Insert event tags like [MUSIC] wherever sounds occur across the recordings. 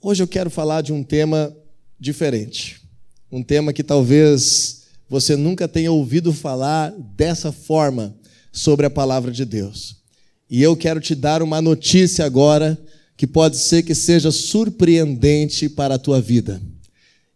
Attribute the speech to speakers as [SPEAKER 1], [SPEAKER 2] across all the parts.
[SPEAKER 1] Hoje eu quero falar de um tema diferente. Um tema que talvez você nunca tenha ouvido falar dessa forma sobre a palavra de Deus. E eu quero te dar uma notícia agora que pode ser que seja surpreendente para a tua vida.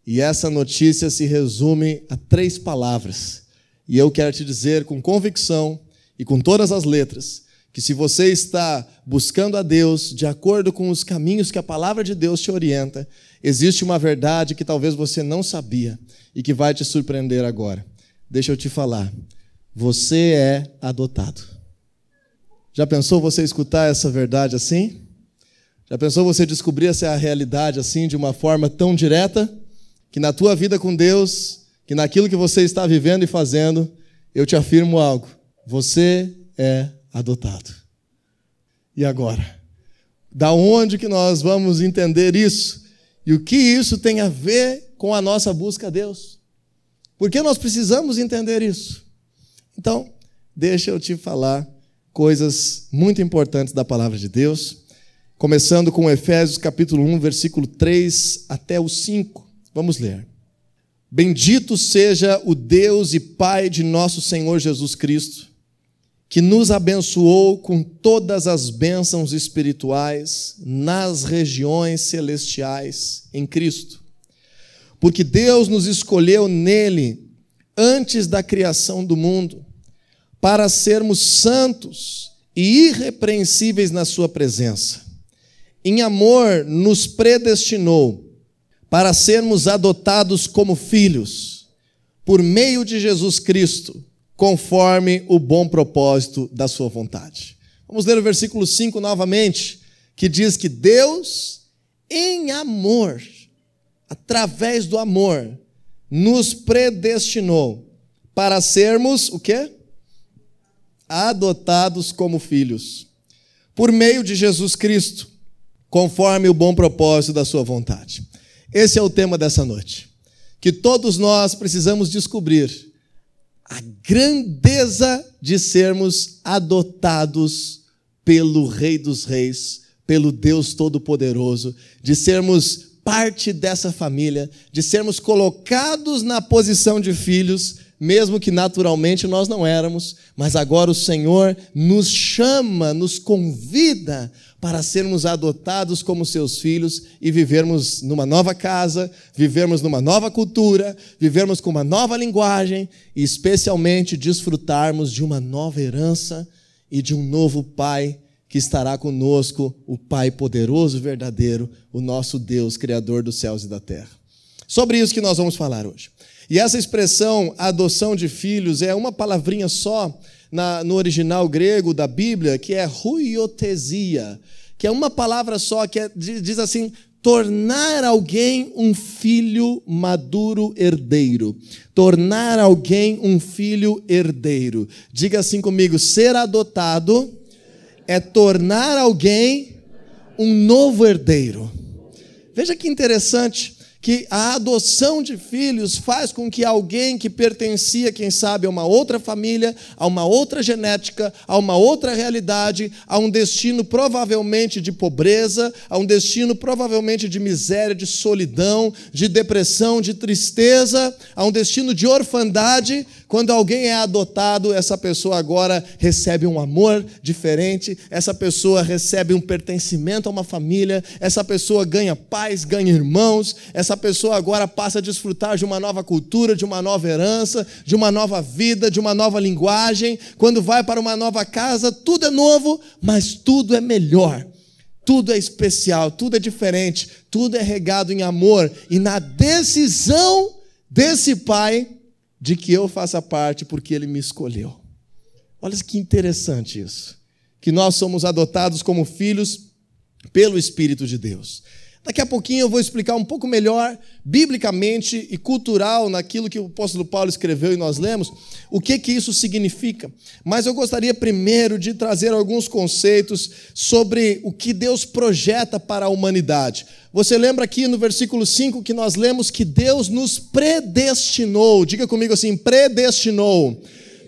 [SPEAKER 1] E essa notícia se resume a três palavras. E eu quero te dizer com convicção e com todas as letras que se você está buscando a Deus de acordo com os caminhos que a palavra de Deus te orienta, existe uma verdade que talvez você não sabia e que vai te surpreender agora. Deixa eu te falar. Você é adotado. Já pensou você escutar essa verdade assim? Já pensou você descobrir essa realidade assim de uma forma tão direta que na tua vida com Deus, que naquilo que você está vivendo e fazendo, eu te afirmo algo. Você é adotado. E agora? Da onde que nós vamos entender isso? E o que isso tem a ver com a nossa busca a Deus? Por que nós precisamos entender isso? Então, deixa eu te falar coisas muito importantes da palavra de Deus, começando com Efésios capítulo 1, versículo 3 até o 5. Vamos ler. Bendito seja o Deus e Pai de nosso Senhor Jesus Cristo que nos abençoou com todas as bênçãos espirituais nas regiões celestiais em Cristo. Porque Deus nos escolheu nele antes da criação do mundo, para sermos santos e irrepreensíveis na Sua presença. Em amor, nos predestinou para sermos adotados como filhos, por meio de Jesus Cristo conforme o bom propósito da sua vontade. Vamos ler o versículo 5 novamente, que diz que Deus, em amor, através do amor, nos predestinou para sermos o quê? Adotados como filhos, por meio de Jesus Cristo, conforme o bom propósito da sua vontade. Esse é o tema dessa noite. Que todos nós precisamos descobrir a grandeza de sermos adotados pelo Rei dos Reis, pelo Deus Todo-Poderoso, de sermos parte dessa família, de sermos colocados na posição de filhos, mesmo que naturalmente nós não éramos, mas agora o Senhor nos chama, nos convida para sermos adotados como seus filhos e vivermos numa nova casa, vivermos numa nova cultura, vivermos com uma nova linguagem e, especialmente, desfrutarmos de uma nova herança e de um novo Pai que estará conosco, o Pai poderoso verdadeiro, o nosso Deus, Criador dos céus e da terra. Sobre isso que nós vamos falar hoje. E essa expressão, adoção de filhos, é uma palavrinha só na, no original grego da Bíblia, que é ruiotesia, que é uma palavra só, que é, diz assim: tornar alguém um filho maduro herdeiro. Tornar alguém um filho herdeiro. Diga assim comigo: ser adotado é tornar alguém um novo herdeiro. Veja que interessante que a adoção de filhos faz com que alguém que pertencia, quem sabe, a uma outra família, a uma outra genética, a uma outra realidade, a um destino provavelmente de pobreza, a um destino provavelmente de miséria, de solidão, de depressão, de tristeza, a um destino de orfandade, quando alguém é adotado, essa pessoa agora recebe um amor diferente, essa pessoa recebe um pertencimento a uma família, essa pessoa ganha pais, ganha irmãos, essa pessoa agora passa a desfrutar de uma nova cultura, de uma nova herança, de uma nova vida, de uma nova linguagem. Quando vai para uma nova casa, tudo é novo, mas tudo é melhor. Tudo é especial, tudo é diferente, tudo é regado em amor e na decisão desse pai de que eu faça parte porque ele me escolheu. Olha que interessante isso. Que nós somos adotados como filhos pelo Espírito de Deus. Daqui a pouquinho eu vou explicar um pouco melhor, biblicamente e cultural, naquilo que o apóstolo Paulo escreveu e nós lemos, o que, que isso significa. Mas eu gostaria primeiro de trazer alguns conceitos sobre o que Deus projeta para a humanidade. Você lembra aqui no versículo 5 que nós lemos que Deus nos predestinou. Diga comigo assim: predestinou.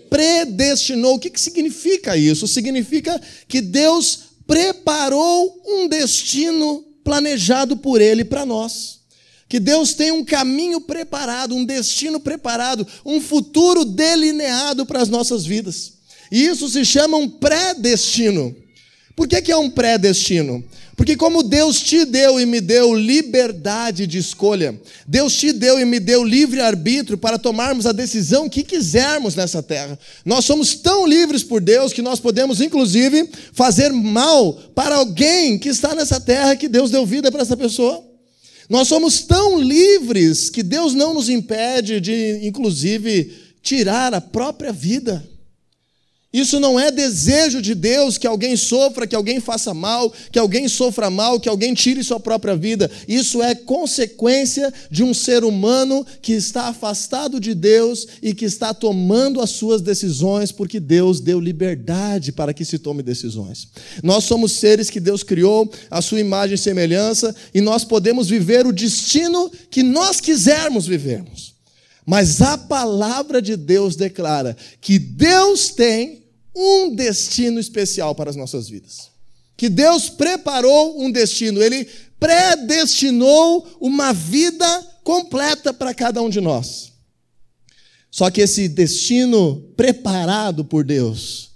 [SPEAKER 1] Predestinou. O que, que significa isso? Significa que Deus preparou um destino planejado por Ele para nós. Que Deus tem um caminho preparado, um destino preparado, um futuro delineado para as nossas vidas. E isso se chama um pré-destino. Por que, que é um pré-destino? Porque, como Deus te deu e me deu liberdade de escolha, Deus te deu e me deu livre-arbítrio para tomarmos a decisão que quisermos nessa terra. Nós somos tão livres por Deus que nós podemos, inclusive, fazer mal para alguém que está nessa terra que Deus deu vida para essa pessoa. Nós somos tão livres que Deus não nos impede de, inclusive, tirar a própria vida. Isso não é desejo de Deus que alguém sofra, que alguém faça mal, que alguém sofra mal, que alguém tire sua própria vida. Isso é consequência de um ser humano que está afastado de Deus e que está tomando as suas decisões porque Deus deu liberdade para que se tome decisões. Nós somos seres que Deus criou a sua imagem e semelhança e nós podemos viver o destino que nós quisermos vivermos. Mas a palavra de Deus declara que Deus tem um destino especial para as nossas vidas. Que Deus preparou um destino, Ele predestinou uma vida completa para cada um de nós. Só que esse destino preparado por Deus,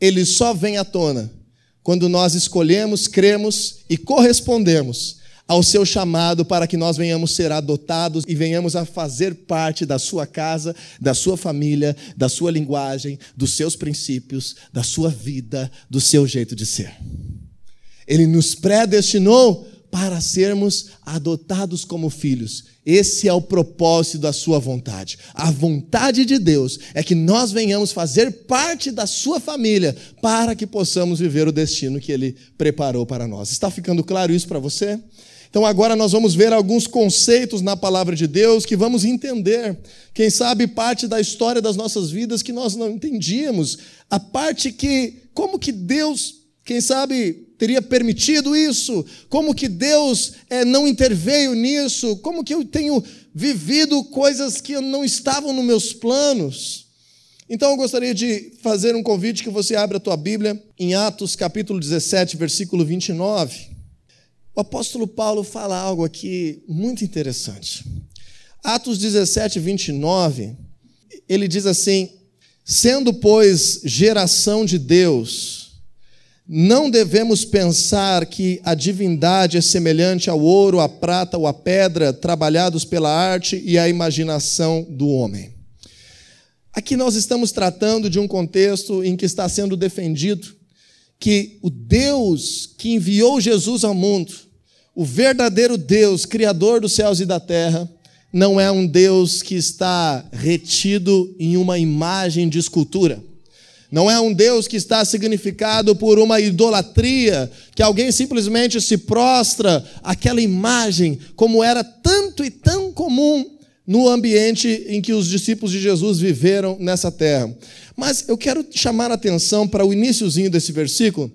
[SPEAKER 1] ele só vem à tona quando nós escolhemos, cremos e correspondemos ao seu chamado para que nós venhamos ser adotados e venhamos a fazer parte da sua casa, da sua família, da sua linguagem, dos seus princípios, da sua vida, do seu jeito de ser. Ele nos predestinou para sermos adotados como filhos. Esse é o propósito da sua vontade. A vontade de Deus é que nós venhamos fazer parte da sua família para que possamos viver o destino que ele preparou para nós. Está ficando claro isso para você? Então agora nós vamos ver alguns conceitos na palavra de Deus que vamos entender. Quem sabe parte da história das nossas vidas que nós não entendíamos, a parte que como que Deus, quem sabe, teria permitido isso? Como que Deus é, não interveio nisso? Como que eu tenho vivido coisas que não estavam nos meus planos? Então eu gostaria de fazer um convite que você abra a tua Bíblia em Atos capítulo 17, versículo 29. O apóstolo Paulo fala algo aqui muito interessante. Atos 17, 29, ele diz assim: Sendo, pois, geração de Deus, não devemos pensar que a divindade é semelhante ao ouro, à prata ou à pedra, trabalhados pela arte e a imaginação do homem. Aqui nós estamos tratando de um contexto em que está sendo defendido que o Deus que enviou Jesus ao mundo, o verdadeiro Deus, Criador dos céus e da terra, não é um Deus que está retido em uma imagem de escultura. Não é um Deus que está significado por uma idolatria, que alguém simplesmente se prostra àquela imagem, como era tanto e tão comum no ambiente em que os discípulos de Jesus viveram nessa terra. Mas eu quero chamar a atenção para o iníciozinho desse versículo,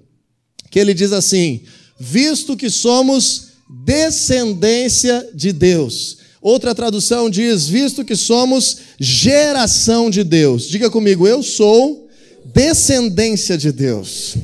[SPEAKER 1] que ele diz assim: Visto que somos descendência de Deus. Outra tradução diz: visto que somos geração de Deus. Diga comigo, eu sou descendência de Deus.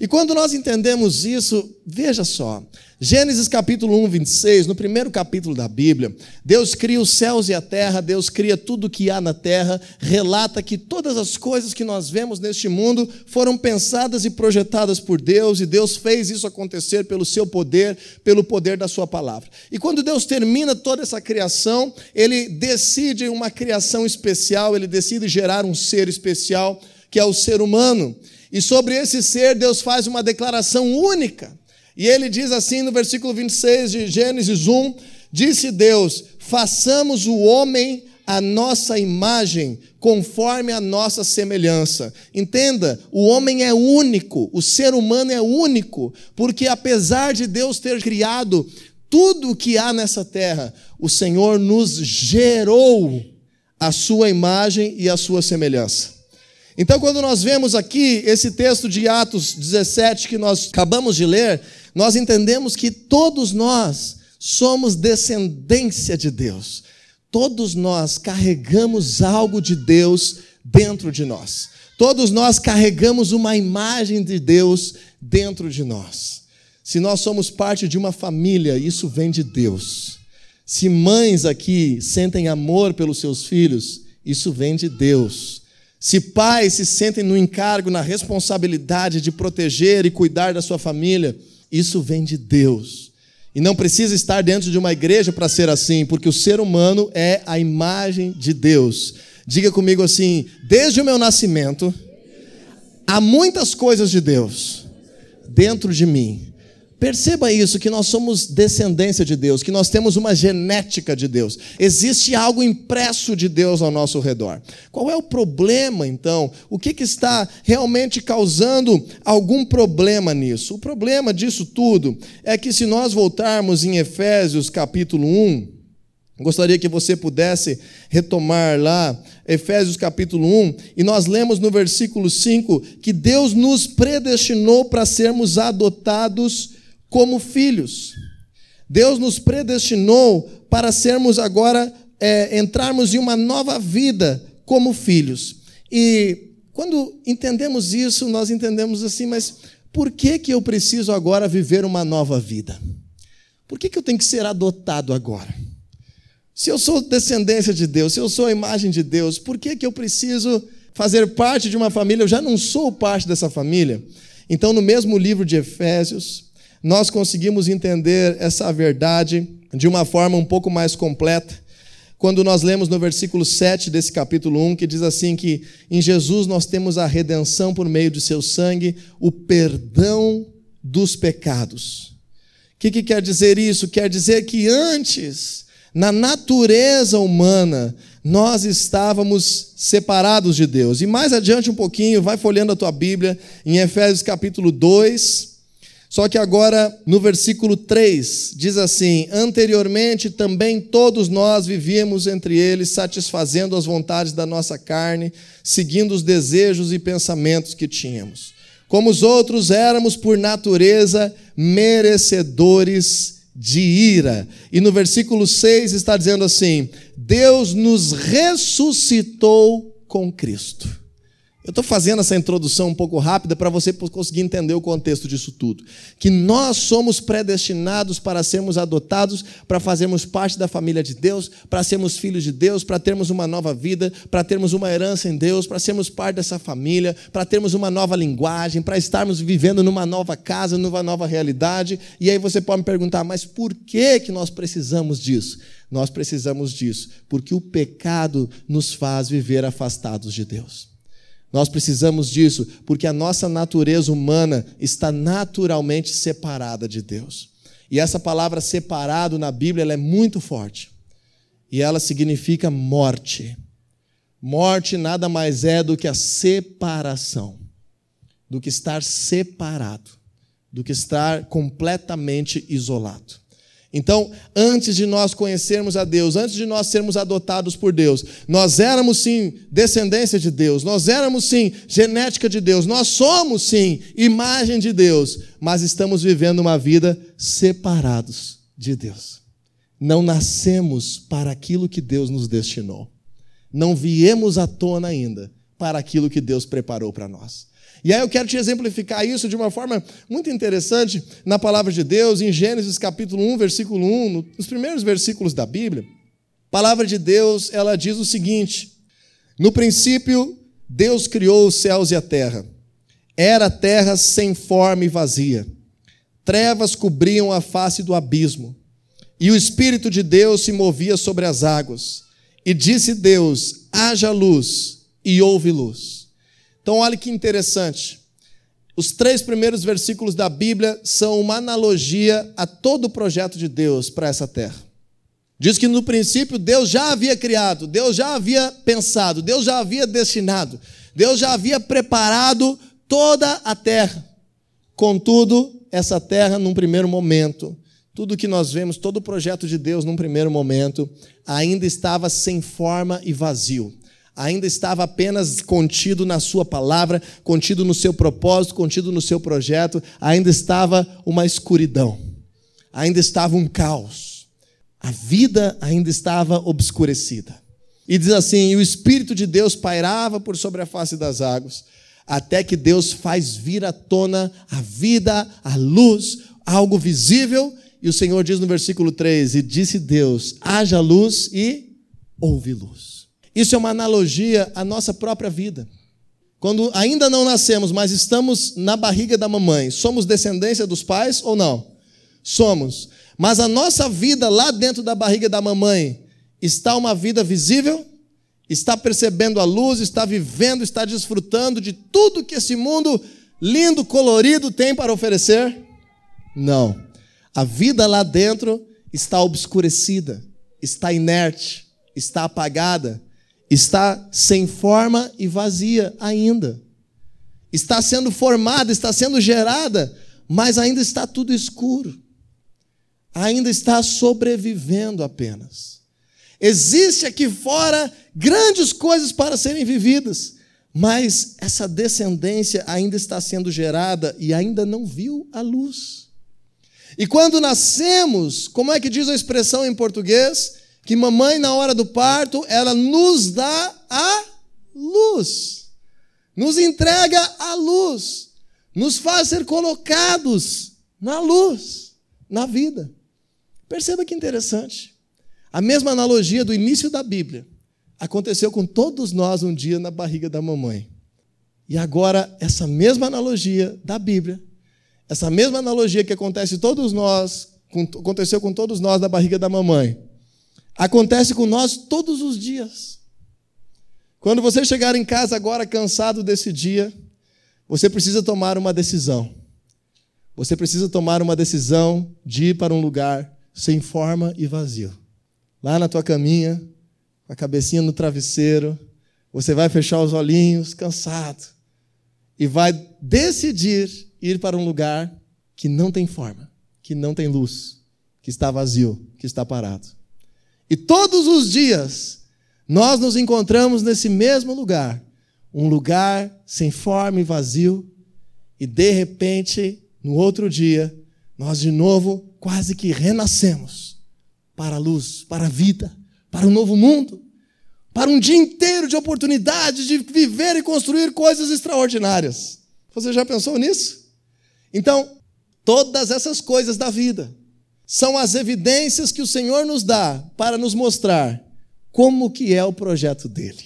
[SPEAKER 1] E quando nós entendemos isso, veja só, Gênesis capítulo 1, 26, no primeiro capítulo da Bíblia, Deus cria os céus e a terra, Deus cria tudo que há na terra, relata que todas as coisas que nós vemos neste mundo foram pensadas e projetadas por Deus, e Deus fez isso acontecer pelo seu poder, pelo poder da sua palavra. E quando Deus termina toda essa criação, ele decide uma criação especial, ele decide gerar um ser especial, que é o ser humano. E sobre esse ser, Deus faz uma declaração única. E ele diz assim no versículo 26 de Gênesis 1: Disse Deus: façamos o homem a nossa imagem, conforme a nossa semelhança. Entenda, o homem é único, o ser humano é único, porque apesar de Deus ter criado tudo o que há nessa terra, o Senhor nos gerou a sua imagem e a sua semelhança. Então, quando nós vemos aqui esse texto de Atos 17 que nós acabamos de ler, nós entendemos que todos nós somos descendência de Deus. Todos nós carregamos algo de Deus dentro de nós. Todos nós carregamos uma imagem de Deus dentro de nós. Se nós somos parte de uma família, isso vem de Deus. Se mães aqui sentem amor pelos seus filhos, isso vem de Deus. Se pais se sentem no encargo, na responsabilidade de proteger e cuidar da sua família, isso vem de Deus. E não precisa estar dentro de uma igreja para ser assim, porque o ser humano é a imagem de Deus. Diga comigo assim: desde o meu nascimento, há muitas coisas de Deus dentro de mim. Perceba isso, que nós somos descendência de Deus, que nós temos uma genética de Deus. Existe algo impresso de Deus ao nosso redor. Qual é o problema, então? O que, que está realmente causando algum problema nisso? O problema disso tudo é que, se nós voltarmos em Efésios capítulo 1, gostaria que você pudesse retomar lá Efésios capítulo 1, e nós lemos no versículo 5 que Deus nos predestinou para sermos adotados como filhos. Deus nos predestinou para sermos agora, é, entrarmos em uma nova vida como filhos. E quando entendemos isso, nós entendemos assim, mas por que, que eu preciso agora viver uma nova vida? Por que, que eu tenho que ser adotado agora? Se eu sou descendência de Deus, se eu sou a imagem de Deus, por que, que eu preciso fazer parte de uma família? Eu já não sou parte dessa família. Então, no mesmo livro de Efésios, nós conseguimos entender essa verdade de uma forma um pouco mais completa. Quando nós lemos no versículo 7 desse capítulo 1, que diz assim que em Jesus nós temos a redenção por meio de seu sangue, o perdão dos pecados. O que, que quer dizer isso? Quer dizer que antes, na natureza humana, nós estávamos separados de Deus. E mais adiante um pouquinho, vai folhando a tua Bíblia, em Efésios capítulo 2, só que agora, no versículo 3, diz assim: Anteriormente também todos nós vivíamos entre eles, satisfazendo as vontades da nossa carne, seguindo os desejos e pensamentos que tínhamos. Como os outros, éramos por natureza merecedores de ira. E no versículo 6 está dizendo assim: Deus nos ressuscitou com Cristo. Eu estou fazendo essa introdução um pouco rápida para você conseguir entender o contexto disso tudo. Que nós somos predestinados para sermos adotados, para fazermos parte da família de Deus, para sermos filhos de Deus, para termos uma nova vida, para termos uma herança em Deus, para sermos parte dessa família, para termos uma nova linguagem, para estarmos vivendo numa nova casa, numa nova realidade. E aí você pode me perguntar, mas por que, que nós precisamos disso? Nós precisamos disso porque o pecado nos faz viver afastados de Deus. Nós precisamos disso porque a nossa natureza humana está naturalmente separada de Deus. E essa palavra separado na Bíblia é muito forte. E ela significa morte. Morte nada mais é do que a separação, do que estar separado, do que estar completamente isolado. Então, antes de nós conhecermos a Deus, antes de nós sermos adotados por Deus, nós éramos sim descendência de Deus, nós éramos sim genética de Deus, nós somos sim imagem de Deus, mas estamos vivendo uma vida separados de Deus. Não nascemos para aquilo que Deus nos destinou. Não viemos à tona ainda para aquilo que Deus preparou para nós. E aí eu quero te exemplificar isso de uma forma muito interessante na palavra de Deus, em Gênesis capítulo 1, versículo 1, nos primeiros versículos da Bíblia. A palavra de Deus, ela diz o seguinte: No princípio, Deus criou os céus e a terra. Era a terra sem forma e vazia. Trevas cobriam a face do abismo, e o Espírito de Deus se movia sobre as águas. E disse Deus: haja luz, e houve luz. Então, olha que interessante. Os três primeiros versículos da Bíblia são uma analogia a todo o projeto de Deus para essa terra. Diz que no princípio Deus já havia criado, Deus já havia pensado, Deus já havia destinado, Deus já havia preparado toda a terra. Contudo, essa terra, num primeiro momento, tudo que nós vemos, todo o projeto de Deus, num primeiro momento, ainda estava sem forma e vazio ainda estava apenas contido na sua palavra, contido no seu propósito, contido no seu projeto, ainda estava uma escuridão, ainda estava um caos. A vida ainda estava obscurecida. E diz assim: e o Espírito de Deus pairava por sobre a face das águas, até que Deus faz vir à tona a vida, a luz, algo visível, e o Senhor diz no versículo 3: E disse Deus: haja luz e houve luz. Isso é uma analogia à nossa própria vida. Quando ainda não nascemos, mas estamos na barriga da mamãe, somos descendência dos pais ou não? Somos. Mas a nossa vida lá dentro da barriga da mamãe está uma vida visível? Está percebendo a luz, está vivendo, está desfrutando de tudo que esse mundo lindo, colorido tem para oferecer? Não. A vida lá dentro está obscurecida, está inerte, está apagada, está sem forma e vazia ainda. Está sendo formada, está sendo gerada, mas ainda está tudo escuro. Ainda está sobrevivendo apenas. Existe aqui fora grandes coisas para serem vividas, mas essa descendência ainda está sendo gerada e ainda não viu a luz. E quando nascemos, como é que diz a expressão em português? Que mamãe, na hora do parto, ela nos dá a luz, nos entrega a luz, nos faz ser colocados na luz, na vida. Perceba que interessante. A mesma analogia do início da Bíblia aconteceu com todos nós um dia na barriga da mamãe. E agora, essa mesma analogia da Bíblia, essa mesma analogia que acontece todos nós, aconteceu com todos nós na barriga da mamãe, acontece com nós todos os dias. Quando você chegar em casa agora cansado desse dia, você precisa tomar uma decisão. Você precisa tomar uma decisão de ir para um lugar sem forma e vazio. Lá na tua caminha, com a cabecinha no travesseiro, você vai fechar os olhinhos, cansado, e vai decidir ir para um lugar que não tem forma, que não tem luz, que está vazio, que está parado. E todos os dias nós nos encontramos nesse mesmo lugar, um lugar sem forma e vazio, e de repente, no outro dia, nós de novo quase que renascemos para a luz, para a vida, para um novo mundo, para um dia inteiro de oportunidades de viver e construir coisas extraordinárias. Você já pensou nisso? Então, todas essas coisas da vida, são as evidências que o Senhor nos dá para nos mostrar como que é o projeto dele.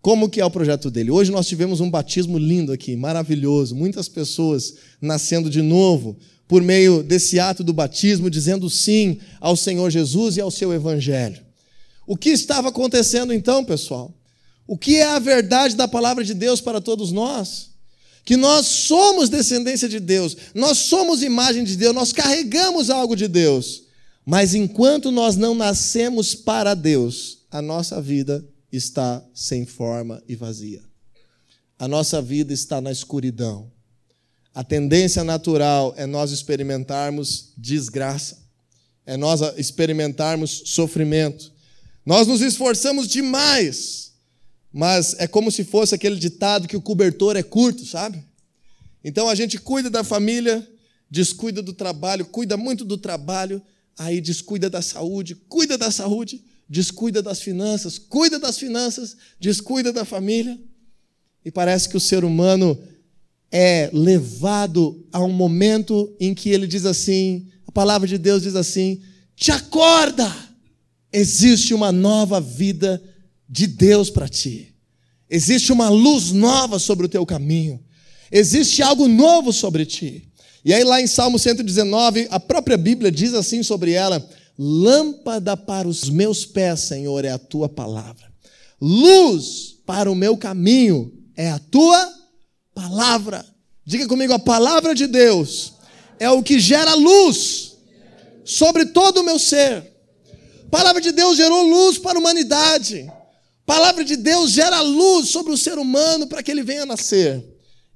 [SPEAKER 1] Como que é o projeto dele? Hoje nós tivemos um batismo lindo aqui, maravilhoso, muitas pessoas nascendo de novo por meio desse ato do batismo, dizendo sim ao Senhor Jesus e ao seu evangelho. O que estava acontecendo então, pessoal? O que é a verdade da palavra de Deus para todos nós? Que nós somos descendência de Deus, nós somos imagem de Deus, nós carregamos algo de Deus. Mas enquanto nós não nascemos para Deus, a nossa vida está sem forma e vazia. A nossa vida está na escuridão. A tendência natural é nós experimentarmos desgraça, é nós experimentarmos sofrimento. Nós nos esforçamos demais mas é como se fosse aquele ditado que o cobertor é curto, sabe? Então a gente cuida da família, descuida do trabalho, cuida muito do trabalho, aí descuida da saúde, cuida da saúde, descuida das finanças, cuida das finanças, descuida da família. E parece que o ser humano é levado a um momento em que ele diz assim: a palavra de Deus diz assim: te acorda, existe uma nova vida de Deus para ti. Existe uma luz nova sobre o teu caminho. Existe algo novo sobre ti. E aí, lá em Salmo 119, a própria Bíblia diz assim sobre ela: Lâmpada para os meus pés, Senhor, é a tua palavra. Luz para o meu caminho é a tua palavra. Diga comigo, a palavra de Deus é o que gera luz sobre todo o meu ser. A palavra de Deus gerou luz para a humanidade palavra de Deus gera luz sobre o ser humano para que ele venha nascer.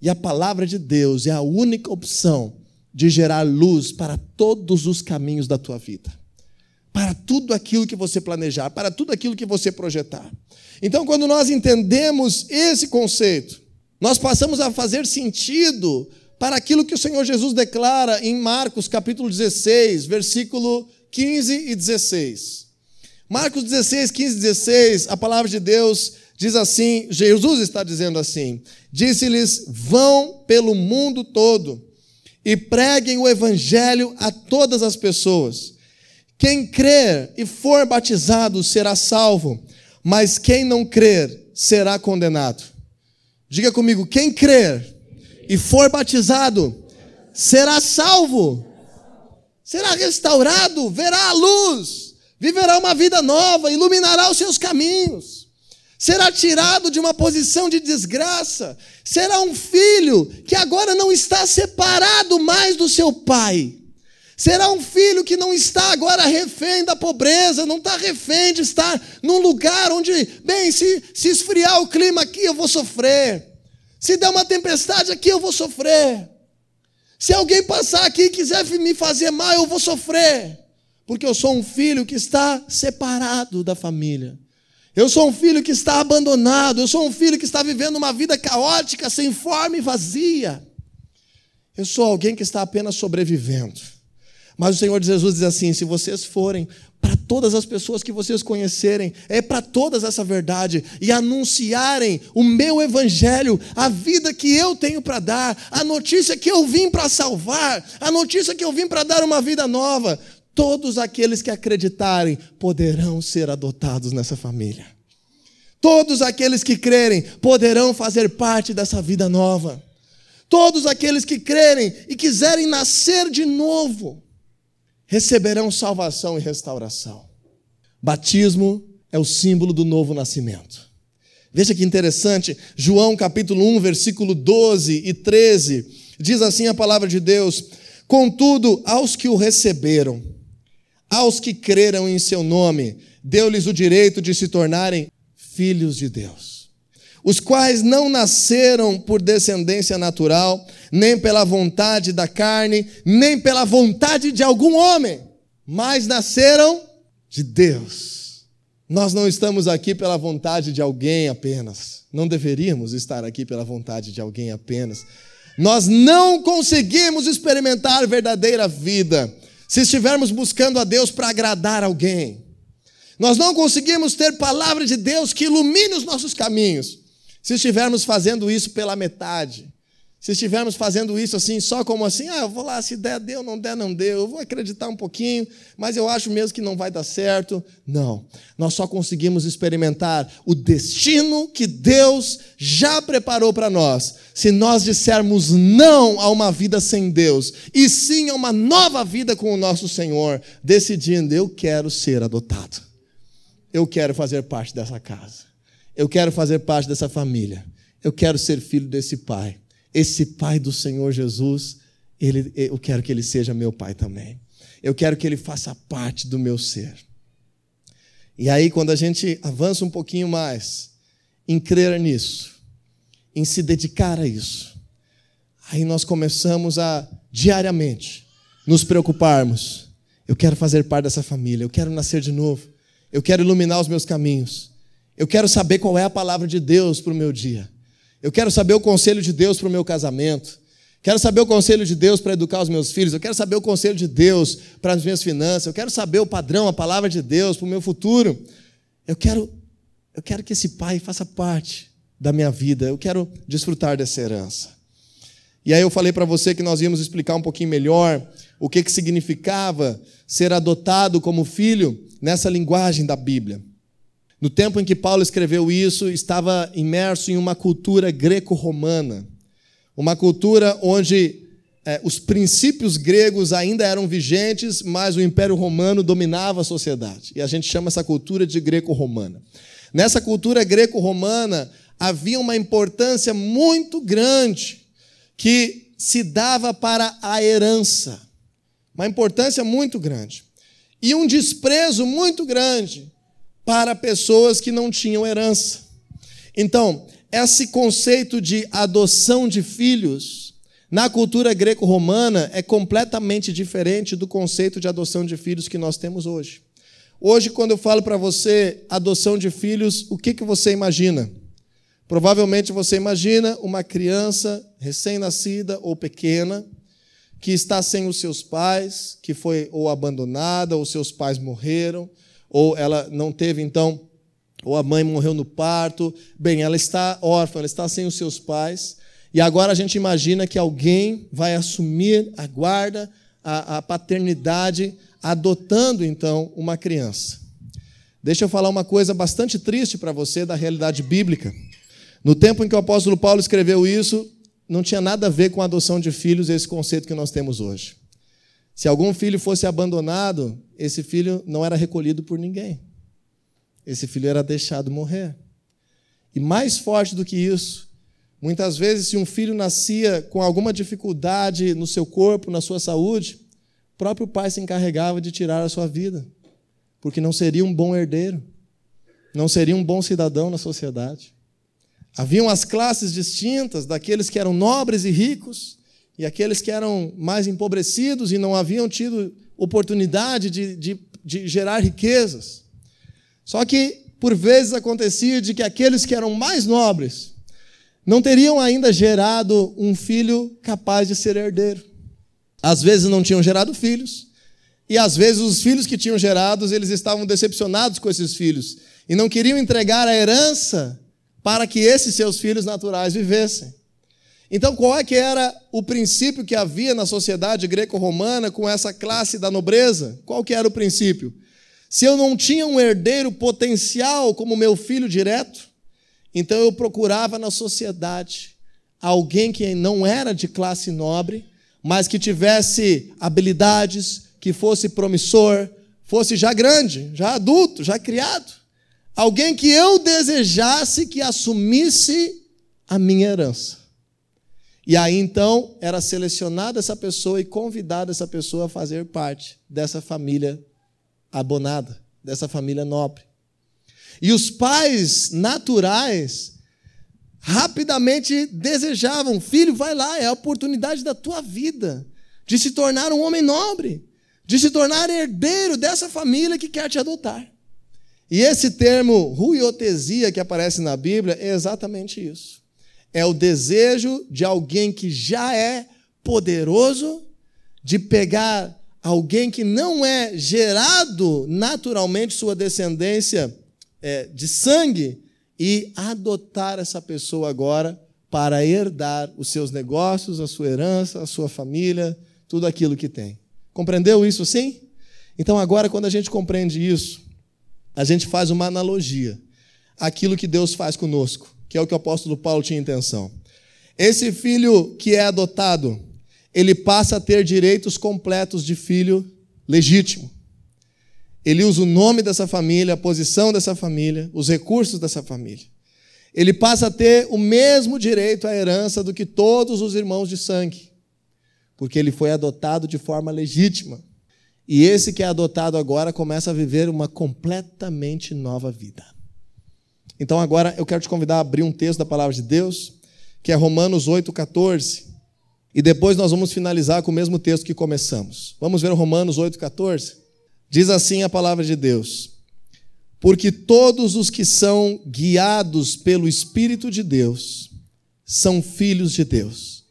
[SPEAKER 1] E a palavra de Deus é a única opção de gerar luz para todos os caminhos da tua vida. Para tudo aquilo que você planejar, para tudo aquilo que você projetar. Então, quando nós entendemos esse conceito, nós passamos a fazer sentido para aquilo que o Senhor Jesus declara em Marcos capítulo 16, versículo 15 e 16. Marcos 16, 15, 16, a palavra de Deus diz assim: Jesus está dizendo assim: Disse-lhes: Vão pelo mundo todo e preguem o evangelho a todas as pessoas. Quem crer e for batizado será salvo, mas quem não crer será condenado. Diga comigo: quem crer e for batizado será salvo, será restaurado, verá a luz, viverá uma vida nova, iluminará os seus caminhos, será tirado de uma posição de desgraça, será um filho que agora não está separado mais do seu pai Será um filho que não está agora refém da pobreza, não está refém de estar num lugar onde, bem, se, se esfriar o clima aqui eu vou sofrer. Se der uma tempestade aqui eu vou sofrer. Se alguém passar aqui e quiser me fazer mal, eu vou sofrer. Porque eu sou um filho que está separado da família. Eu sou um filho que está abandonado. Eu sou um filho que está vivendo uma vida caótica, sem forma e vazia. Eu sou alguém que está apenas sobrevivendo. Mas o Senhor Jesus diz assim: se vocês forem para todas as pessoas que vocês conhecerem, é para todas essa verdade, e anunciarem o meu evangelho, a vida que eu tenho para dar, a notícia que eu vim para salvar, a notícia que eu vim para dar uma vida nova, todos aqueles que acreditarem poderão ser adotados nessa família. Todos aqueles que crerem poderão fazer parte dessa vida nova. Todos aqueles que crerem e quiserem nascer de novo receberão salvação e restauração. Batismo é o símbolo do novo nascimento. Veja que interessante, João capítulo 1, versículo 12 e 13, diz assim a palavra de Deus: Contudo, aos que o receberam, aos que creram em seu nome, deu-lhes o direito de se tornarem filhos de Deus os quais não nasceram por descendência natural, nem pela vontade da carne, nem pela vontade de algum homem, mas nasceram de Deus. Nós não estamos aqui pela vontade de alguém apenas. Não deveríamos estar aqui pela vontade de alguém apenas. Nós não conseguimos experimentar verdadeira vida se estivermos buscando a Deus para agradar alguém. Nós não conseguimos ter palavra de Deus que ilumine os nossos caminhos se estivermos fazendo isso pela metade, se estivermos fazendo isso assim, só como assim, ah, eu vou lá, se der, deu, não der, não deu, eu vou acreditar um pouquinho, mas eu acho mesmo que não vai dar certo. Não, nós só conseguimos experimentar o destino que Deus já preparou para nós, se nós dissermos não a uma vida sem Deus, e sim a uma nova vida com o nosso Senhor, decidindo, eu quero ser adotado, eu quero fazer parte dessa casa. Eu quero fazer parte dessa família. Eu quero ser filho desse pai. Esse pai do Senhor Jesus, ele, eu quero que ele seja meu pai também. Eu quero que ele faça parte do meu ser. E aí, quando a gente avança um pouquinho mais em crer nisso, em se dedicar a isso, aí nós começamos a diariamente nos preocuparmos. Eu quero fazer parte dessa família, eu quero nascer de novo, eu quero iluminar os meus caminhos. Eu quero saber qual é a palavra de Deus para o meu dia. Eu quero saber o conselho de Deus para o meu casamento. Quero saber o conselho de Deus para educar os meus filhos. Eu quero saber o conselho de Deus para as minhas finanças. Eu quero saber o padrão, a palavra de Deus para o meu futuro. Eu quero, eu quero que esse pai faça parte da minha vida. Eu quero desfrutar dessa herança. E aí eu falei para você que nós íamos explicar um pouquinho melhor o que, que significava ser adotado como filho nessa linguagem da Bíblia. No tempo em que Paulo escreveu isso, estava imerso em uma cultura greco-romana, uma cultura onde é, os princípios gregos ainda eram vigentes, mas o Império Romano dominava a sociedade. E a gente chama essa cultura de greco-romana. Nessa cultura greco-romana havia uma importância muito grande que se dava para a herança. Uma importância muito grande. E um desprezo muito grande para pessoas que não tinham herança. Então, esse conceito de adoção de filhos, na cultura greco-romana, é completamente diferente do conceito de adoção de filhos que nós temos hoje. Hoje, quando eu falo para você adoção de filhos, o que, que você imagina? Provavelmente você imagina uma criança recém-nascida ou pequena que está sem os seus pais, que foi ou abandonada, ou seus pais morreram, ou ela não teve, então, ou a mãe morreu no parto. Bem, ela está órfã, ela está sem os seus pais. E agora a gente imagina que alguém vai assumir a guarda, a, a paternidade, adotando então uma criança. Deixa eu falar uma coisa bastante triste para você da realidade bíblica. No tempo em que o apóstolo Paulo escreveu isso, não tinha nada a ver com a adoção de filhos, esse conceito que nós temos hoje. Se algum filho fosse abandonado, esse filho não era recolhido por ninguém. Esse filho era deixado morrer. E mais forte do que isso, muitas vezes, se um filho nascia com alguma dificuldade no seu corpo, na sua saúde, o próprio pai se encarregava de tirar a sua vida, porque não seria um bom herdeiro, não seria um bom cidadão na sociedade. Haviam as classes distintas daqueles que eram nobres e ricos e aqueles que eram mais empobrecidos e não haviam tido oportunidade de, de, de gerar riquezas. Só que, por vezes, acontecia de que aqueles que eram mais nobres não teriam ainda gerado um filho capaz de ser herdeiro. Às vezes não tinham gerado filhos, e às vezes os filhos que tinham gerados, eles estavam decepcionados com esses filhos e não queriam entregar a herança para que esses seus filhos naturais vivessem. Então, qual é que era o princípio que havia na sociedade greco-romana com essa classe da nobreza? Qual que era o princípio? Se eu não tinha um herdeiro potencial como meu filho direto, então eu procurava na sociedade alguém que não era de classe nobre, mas que tivesse habilidades, que fosse promissor, fosse já grande, já adulto, já criado. Alguém que eu desejasse que assumisse a minha herança. E aí então era selecionada essa pessoa e convidada essa pessoa a fazer parte dessa família abonada, dessa família nobre. E os pais naturais rapidamente desejavam: filho, vai lá, é a oportunidade da tua vida de se tornar um homem nobre, de se tornar herdeiro dessa família que quer te adotar. E esse termo ruiotesia que aparece na Bíblia é exatamente isso. É o desejo de alguém que já é poderoso de pegar alguém que não é gerado naturalmente sua descendência é, de sangue e adotar essa pessoa agora para herdar os seus negócios, a sua herança, a sua família, tudo aquilo que tem. Compreendeu isso sim? Então agora quando a gente compreende isso, a gente faz uma analogia àquilo que Deus faz conosco, que é o que o apóstolo Paulo tinha intenção. Esse filho que é adotado, ele passa a ter direitos completos de filho legítimo. Ele usa o nome dessa família, a posição dessa família, os recursos dessa família. Ele passa a ter o mesmo direito à herança do que todos os irmãos de sangue, porque ele foi adotado de forma legítima. E esse que é adotado agora começa a viver uma completamente nova vida. Então agora eu quero te convidar a abrir um texto da palavra de Deus, que é Romanos 8:14, e depois nós vamos finalizar com o mesmo texto que começamos. Vamos ver Romanos 8:14. Diz assim a palavra de Deus: Porque todos os que são guiados pelo espírito de Deus são filhos de Deus.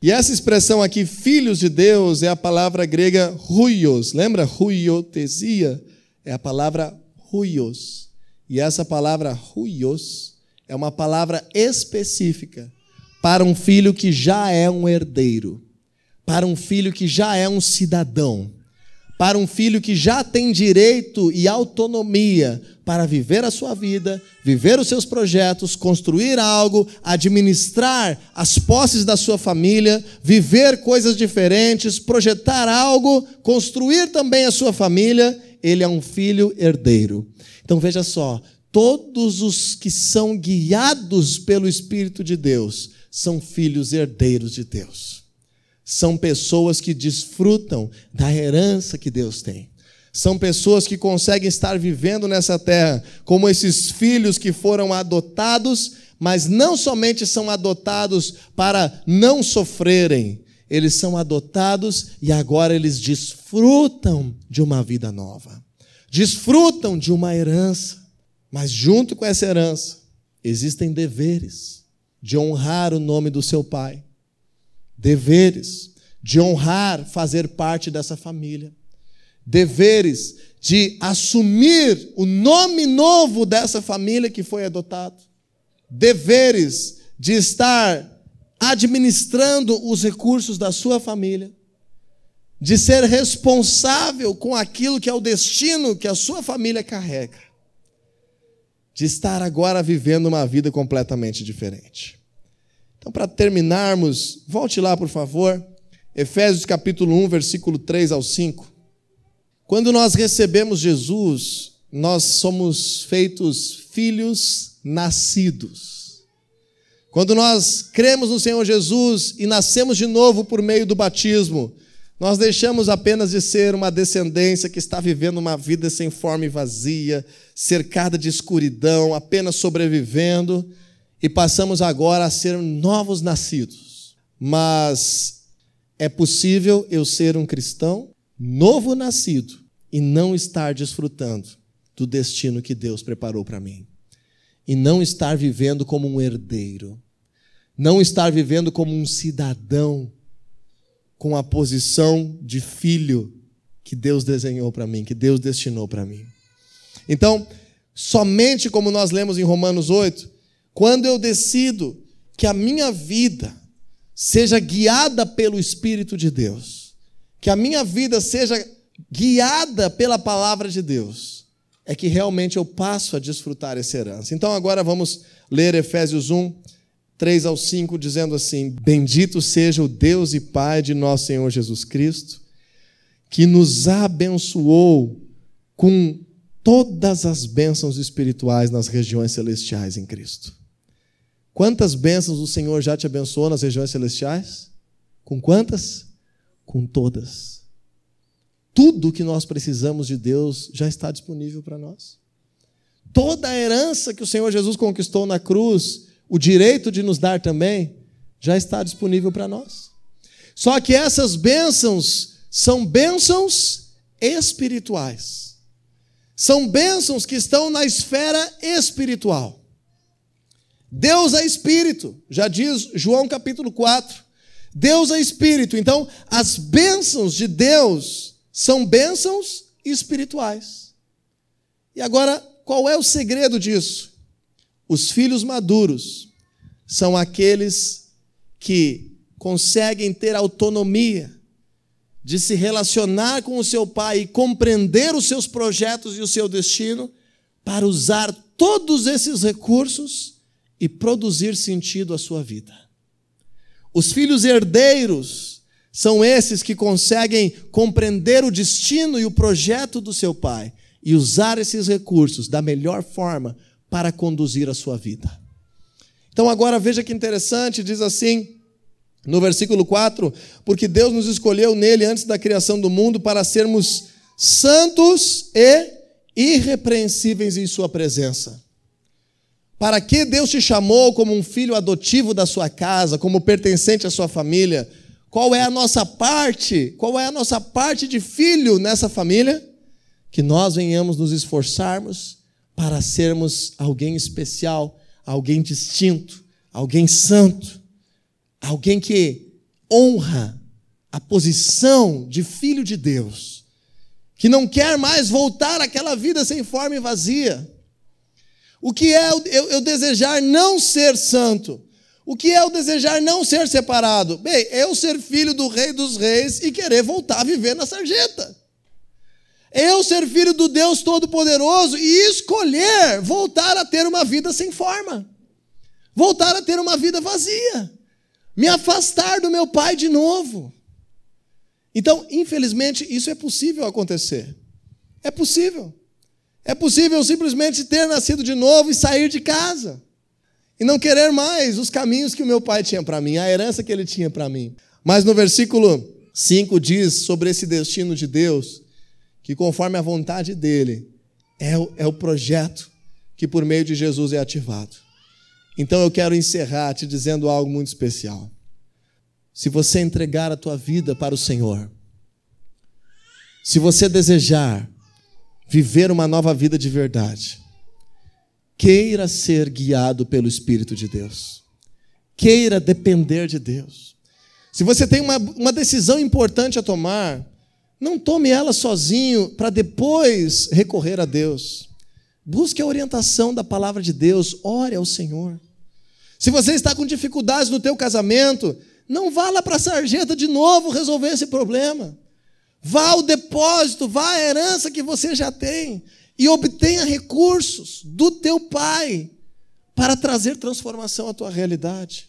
[SPEAKER 1] E essa expressão aqui, filhos de Deus, é a palavra grega ruios. Lembra? Ruiotesia é a palavra ruios. E essa palavra ruios é uma palavra específica para um filho que já é um herdeiro, para um filho que já é um cidadão para um filho que já tem direito e autonomia para viver a sua vida, viver os seus projetos, construir algo, administrar as posses da sua família, viver coisas diferentes, projetar algo, construir também a sua família, ele é um filho herdeiro. Então veja só, todos os que são guiados pelo Espírito de Deus são filhos herdeiros de Deus são pessoas que desfrutam da herança que Deus tem. São pessoas que conseguem estar vivendo nessa terra como esses filhos que foram adotados, mas não somente são adotados para não sofrerem, eles são adotados e agora eles desfrutam de uma vida nova. Desfrutam de uma herança, mas junto com essa herança existem deveres de honrar o nome do seu pai. Deveres de honrar, fazer parte dessa família, deveres de assumir o nome novo dessa família que foi adotado, deveres de estar administrando os recursos da sua família, de ser responsável com aquilo que é o destino que a sua família carrega, de estar agora vivendo uma vida completamente diferente. Então, para terminarmos, volte lá, por favor, Efésios capítulo 1, versículo 3 ao 5. Quando nós recebemos Jesus, nós somos feitos filhos nascidos. Quando nós cremos no Senhor Jesus e nascemos de novo por meio do batismo, nós deixamos apenas de ser uma descendência que está vivendo uma vida sem forma e vazia, cercada de escuridão, apenas sobrevivendo, e passamos agora a ser novos nascidos. Mas é possível eu ser um cristão novo nascido e não estar desfrutando do destino que Deus preparou para mim. E não estar vivendo como um herdeiro, não estar vivendo como um cidadão com a posição de filho que Deus desenhou para mim, que Deus destinou para mim. Então, somente como nós lemos em Romanos 8, quando eu decido que a minha vida seja guiada pelo Espírito de Deus, que a minha vida seja guiada pela palavra de Deus, é que realmente eu passo a desfrutar essa herança. Então agora vamos ler Efésios 1, 3 ao 5, dizendo assim: Bendito seja o Deus e Pai de nosso Senhor Jesus Cristo, que nos abençoou com todas as bênçãos espirituais nas regiões celestiais em Cristo. Quantas bênçãos o Senhor já te abençoou nas regiões celestiais? Com quantas? Com todas. Tudo que nós precisamos de Deus já está disponível para nós. Toda a herança que o Senhor Jesus conquistou na cruz, o direito de nos dar também, já está disponível para nós. Só que essas bênçãos são bênçãos espirituais. São bênçãos que estão na esfera espiritual. Deus é espírito, já diz João capítulo 4. Deus é espírito. Então, as bênçãos de Deus são bênçãos espirituais. E agora, qual é o segredo disso? Os filhos maduros são aqueles que conseguem ter autonomia de se relacionar com o seu pai e compreender os seus projetos e o seu destino para usar todos esses recursos e produzir sentido à sua vida. Os filhos herdeiros são esses que conseguem compreender o destino e o projeto do seu pai e usar esses recursos da melhor forma para conduzir a sua vida. Então, agora veja que interessante, diz assim, no versículo 4: Porque Deus nos escolheu nele antes da criação do mundo para sermos santos e irrepreensíveis em Sua presença. Para que Deus te chamou como um filho adotivo da sua casa, como pertencente à sua família? Qual é a nossa parte? Qual é a nossa parte de filho nessa família? Que nós venhamos nos esforçarmos para sermos alguém especial, alguém distinto, alguém santo, alguém que honra a posição de filho de Deus, que não quer mais voltar àquela vida sem forma e vazia. O que é eu, eu desejar não ser santo? O que é o desejar não ser separado? Bem, eu ser filho do rei dos reis e querer voltar a viver na sarjeta. Eu ser filho do Deus Todo-Poderoso e escolher voltar a ter uma vida sem forma. Voltar a ter uma vida vazia. Me afastar do meu pai de novo. Então, infelizmente, isso é possível acontecer. É possível. É possível simplesmente ter nascido de novo e sair de casa e não querer mais os caminhos que o meu pai tinha para mim, a herança que ele tinha para mim. Mas no versículo 5 diz sobre esse destino de Deus, que conforme a vontade dele, é o, é o projeto que por meio de Jesus é ativado. Então eu quero encerrar te dizendo algo muito especial. Se você entregar a tua vida para o Senhor, se você desejar viver uma nova vida de verdade, Queira ser guiado pelo Espírito de Deus. Queira depender de Deus. Se você tem uma, uma decisão importante a tomar, não tome ela sozinho para depois recorrer a Deus. Busque a orientação da palavra de Deus, ore ao Senhor. Se você está com dificuldades no teu casamento, não vá lá para a sarjeta de novo resolver esse problema. Vá ao depósito, vá à herança que você já tem e obtenha recursos do teu pai para trazer transformação à tua realidade.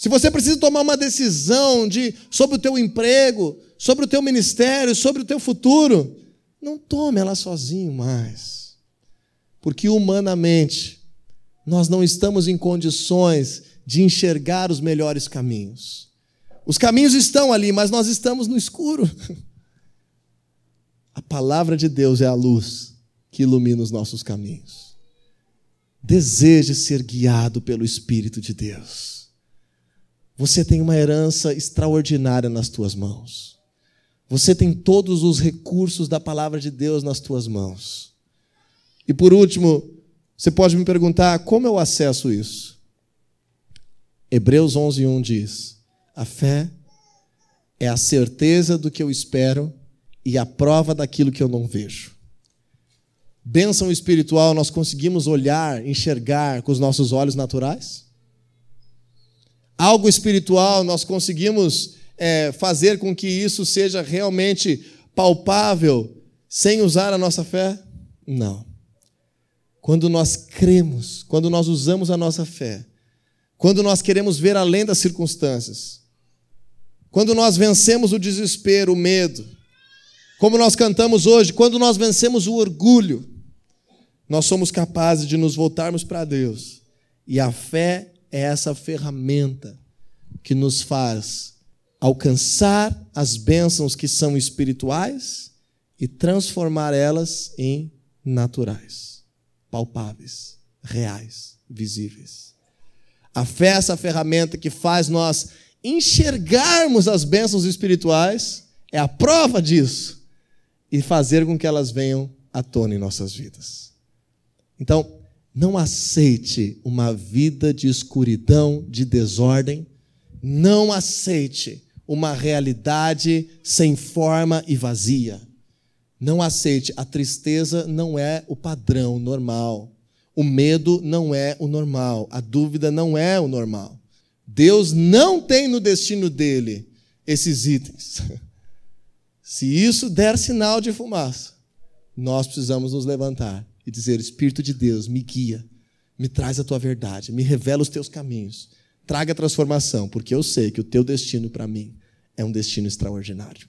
[SPEAKER 1] Se você precisa tomar uma decisão de, sobre o teu emprego, sobre o teu ministério, sobre o teu futuro, não tome ela sozinho mais. Porque humanamente nós não estamos em condições de enxergar os melhores caminhos. Os caminhos estão ali, mas nós estamos no escuro. [LAUGHS] A palavra de Deus é a luz que ilumina os nossos caminhos. Deseje ser guiado pelo Espírito de Deus. Você tem uma herança extraordinária nas tuas mãos. Você tem todos os recursos da palavra de Deus nas tuas mãos. E por último, você pode me perguntar como eu acesso isso? Hebreus 11:1 diz: A fé é a certeza do que eu espero e a prova daquilo que eu não vejo. Bênção espiritual, nós conseguimos olhar, enxergar com os nossos olhos naturais? Algo espiritual, nós conseguimos é, fazer com que isso seja realmente palpável sem usar a nossa fé? Não. Quando nós cremos, quando nós usamos a nossa fé, quando nós queremos ver além das circunstâncias, quando nós vencemos o desespero, o medo, como nós cantamos hoje, quando nós vencemos o orgulho, nós somos capazes de nos voltarmos para Deus. E a fé é essa ferramenta que nos faz alcançar as bênçãos que são espirituais e transformar elas em naturais, palpáveis, reais, visíveis. A fé é essa ferramenta que faz nós enxergarmos as bênçãos espirituais, é a prova disso, e fazer com que elas venham à tona em nossas vidas. Então, não aceite uma vida de escuridão, de desordem, não aceite uma realidade sem forma e vazia. Não aceite, a tristeza não é o padrão normal. O medo não é o normal, a dúvida não é o normal. Deus não tem no destino dele esses itens. [LAUGHS] Se isso der sinal de fumaça, nós precisamos nos levantar e dizer: Espírito de Deus, me guia, me traz a tua verdade, me revela os teus caminhos, traga transformação, porque eu sei que o teu destino para mim é um destino extraordinário.